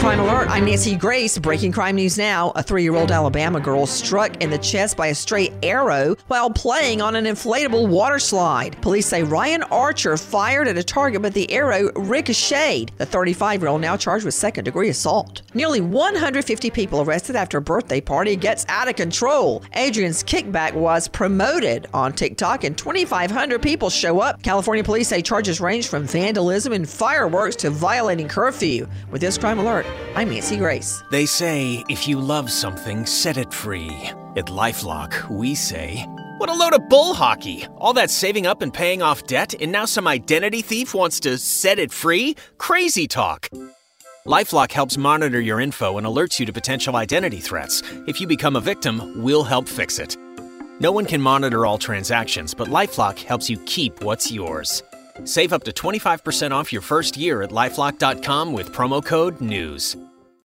Crime Alert, I'm Nancy Grace. Breaking crime news now. A three year old Alabama girl struck in the chest by a stray arrow while playing on an inflatable water slide. Police say Ryan Archer fired at a target, but the arrow ricocheted. The 35 year old now charged with second degree assault. Nearly 150 people arrested after a birthday party gets out of control. Adrian's kickback was promoted on TikTok, and 2,500 people show up. California police say charges range from vandalism and fireworks to violating curfew. With this crime alert, I'm Nancy Grace. They say if you love something, set it free. At Lifelock, we say, what a load of bull hockey! All that saving up and paying off debt, and now some identity thief wants to set it free? Crazy talk! Lifelock helps monitor your info and alerts you to potential identity threats. If you become a victim, we'll help fix it. No one can monitor all transactions, but Lifelock helps you keep what's yours. Save up to 25% off your first year at lifelock.com with promo code NEWS.